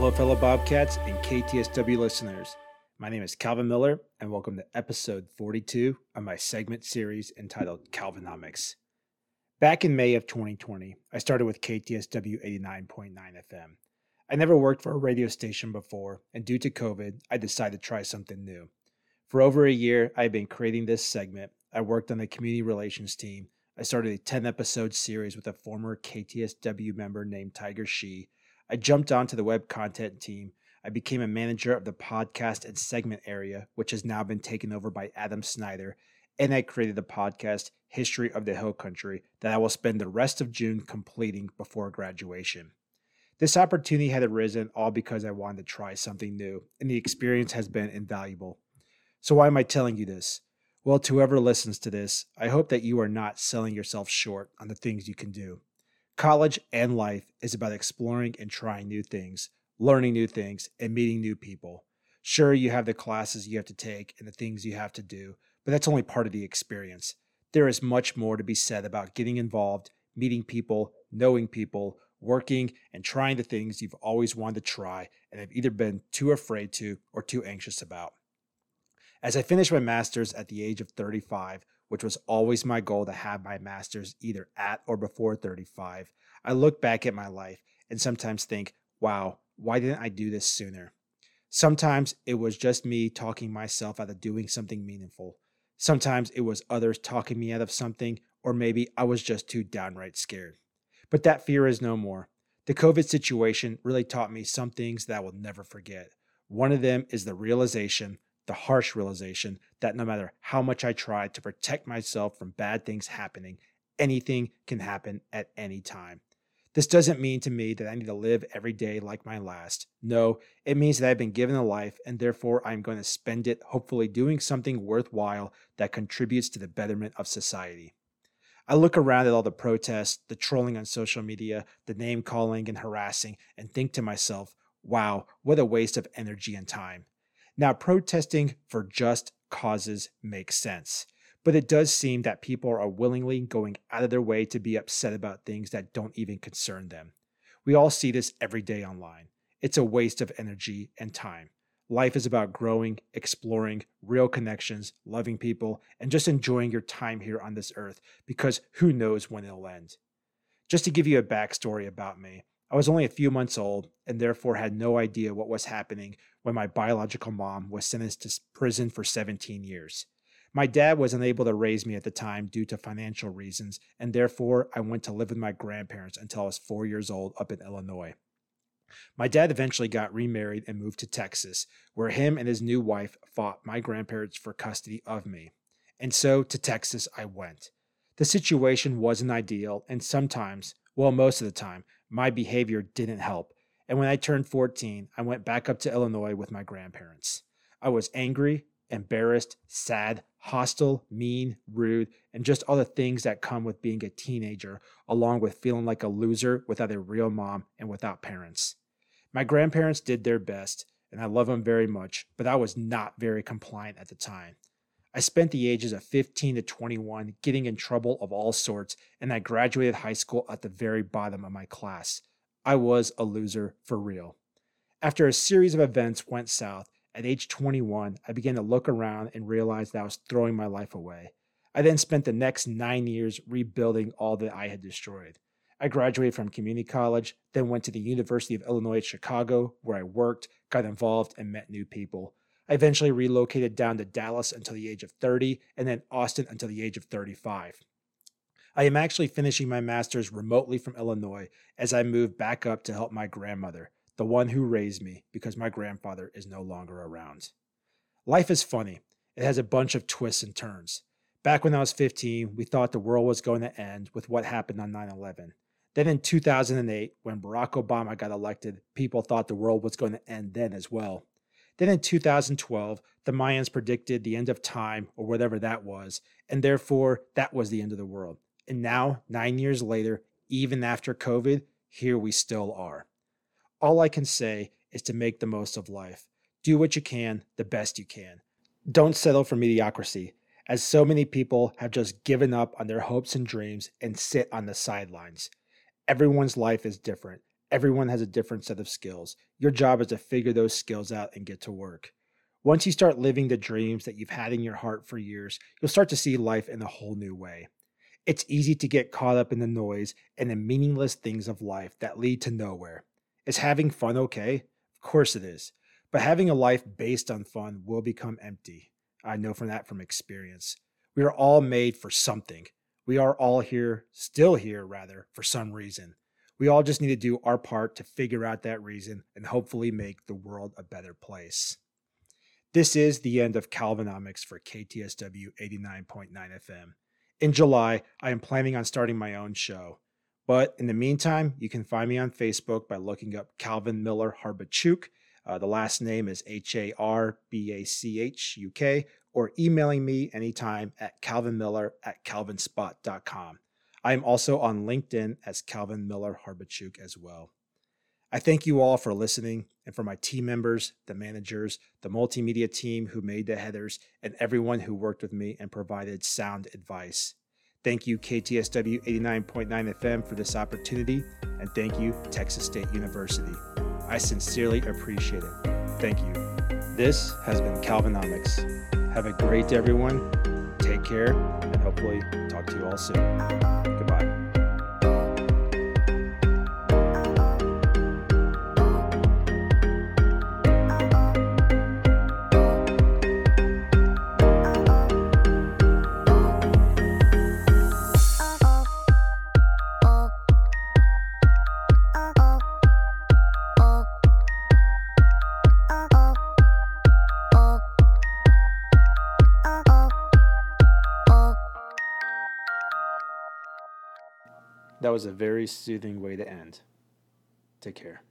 Hello, fellow Bobcats and KTSW listeners. My name is Calvin Miller, and welcome to episode 42 of my segment series entitled Calvinomics. Back in May of 2020, I started with KTSW 89.9 FM. I never worked for a radio station before, and due to COVID, I decided to try something new. For over a year, I have been creating this segment. I worked on the community relations team. I started a 10 episode series with a former KTSW member named Tiger She. I jumped onto the web content team. I became a manager of the podcast and segment area, which has now been taken over by Adam Snyder. And I created the podcast History of the Hill Country that I will spend the rest of June completing before graduation. This opportunity had arisen all because I wanted to try something new, and the experience has been invaluable. So, why am I telling you this? Well, to whoever listens to this, I hope that you are not selling yourself short on the things you can do. College and life is about exploring and trying new things, learning new things, and meeting new people. Sure, you have the classes you have to take and the things you have to do, but that's only part of the experience. There is much more to be said about getting involved, meeting people, knowing people, working, and trying the things you've always wanted to try and have either been too afraid to or too anxious about. As I finished my master's at the age of 35, which was always my goal to have my master's either at or before 35, I look back at my life and sometimes think, wow, why didn't I do this sooner? Sometimes it was just me talking myself out of doing something meaningful. Sometimes it was others talking me out of something, or maybe I was just too downright scared. But that fear is no more. The COVID situation really taught me some things that I will never forget. One of them is the realization, the harsh realization, that no matter how much I try to protect myself from bad things happening, anything can happen at any time. This doesn't mean to me that I need to live every day like my last. No, it means that I've been given a life and therefore I'm going to spend it hopefully doing something worthwhile that contributes to the betterment of society. I look around at all the protests, the trolling on social media, the name calling and harassing, and think to myself, wow, what a waste of energy and time. Now, protesting for just causes makes sense, but it does seem that people are willingly going out of their way to be upset about things that don't even concern them. We all see this every day online. It's a waste of energy and time. Life is about growing, exploring, real connections, loving people, and just enjoying your time here on this earth because who knows when it'll end. Just to give you a backstory about me, I was only a few months old and therefore had no idea what was happening when my biological mom was sentenced to prison for 17 years. My dad was unable to raise me at the time due to financial reasons, and therefore I went to live with my grandparents until I was four years old up in Illinois. My dad eventually got remarried and moved to Texas, where him and his new wife fought my grandparents for custody of me. And so to Texas I went. The situation wasn't ideal, and sometimes, well, most of the time, my behavior didn't help. And when I turned 14, I went back up to Illinois with my grandparents. I was angry, embarrassed, sad, hostile, mean, rude, and just all the things that come with being a teenager, along with feeling like a loser without a real mom and without parents. My grandparents did their best, and I love them very much, but I was not very compliant at the time. I spent the ages of 15 to 21 getting in trouble of all sorts, and I graduated high school at the very bottom of my class. I was a loser for real. After a series of events went south, at age 21, I began to look around and realize that I was throwing my life away. I then spent the next nine years rebuilding all that I had destroyed. I graduated from community college, then went to the University of Illinois at Chicago, where I worked, got involved, and met new people. I eventually relocated down to Dallas until the age of 30, and then Austin until the age of 35. I am actually finishing my master's remotely from Illinois as I move back up to help my grandmother, the one who raised me, because my grandfather is no longer around. Life is funny. It has a bunch of twists and turns. Back when I was 15, we thought the world was going to end with what happened on 9 11. Then in 2008, when Barack Obama got elected, people thought the world was going to end then as well. Then in 2012, the Mayans predicted the end of time or whatever that was, and therefore that was the end of the world. And now, nine years later, even after COVID, here we still are. All I can say is to make the most of life. Do what you can, the best you can. Don't settle for mediocrity, as so many people have just given up on their hopes and dreams and sit on the sidelines. Everyone's life is different. Everyone has a different set of skills. Your job is to figure those skills out and get to work. Once you start living the dreams that you've had in your heart for years, you'll start to see life in a whole new way. It's easy to get caught up in the noise and the meaningless things of life that lead to nowhere. Is having fun okay? Of course it is. But having a life based on fun will become empty. I know from that from experience. We are all made for something. We are all here, still here rather, for some reason. We all just need to do our part to figure out that reason and hopefully make the world a better place. This is the end of Calvinomics for KTSW 89.9 FM. In July, I am planning on starting my own show. But in the meantime, you can find me on Facebook by looking up Calvin Miller Harbachuk. Uh, the last name is H A R B A C H U K, or emailing me anytime at calvinmiller at calvinspot.com. I am also on LinkedIn as Calvin Miller Harbachuk as well. I thank you all for listening and for my team members, the managers, the multimedia team who made the headers, and everyone who worked with me and provided sound advice. Thank you, KTSW 89.9 FM, for this opportunity, and thank you, Texas State University. I sincerely appreciate it. Thank you. This has been Calvinomics. Have a great day, everyone. Take care, and hopefully talk to you all soon. Goodbye. That was a very soothing way to end. Take care.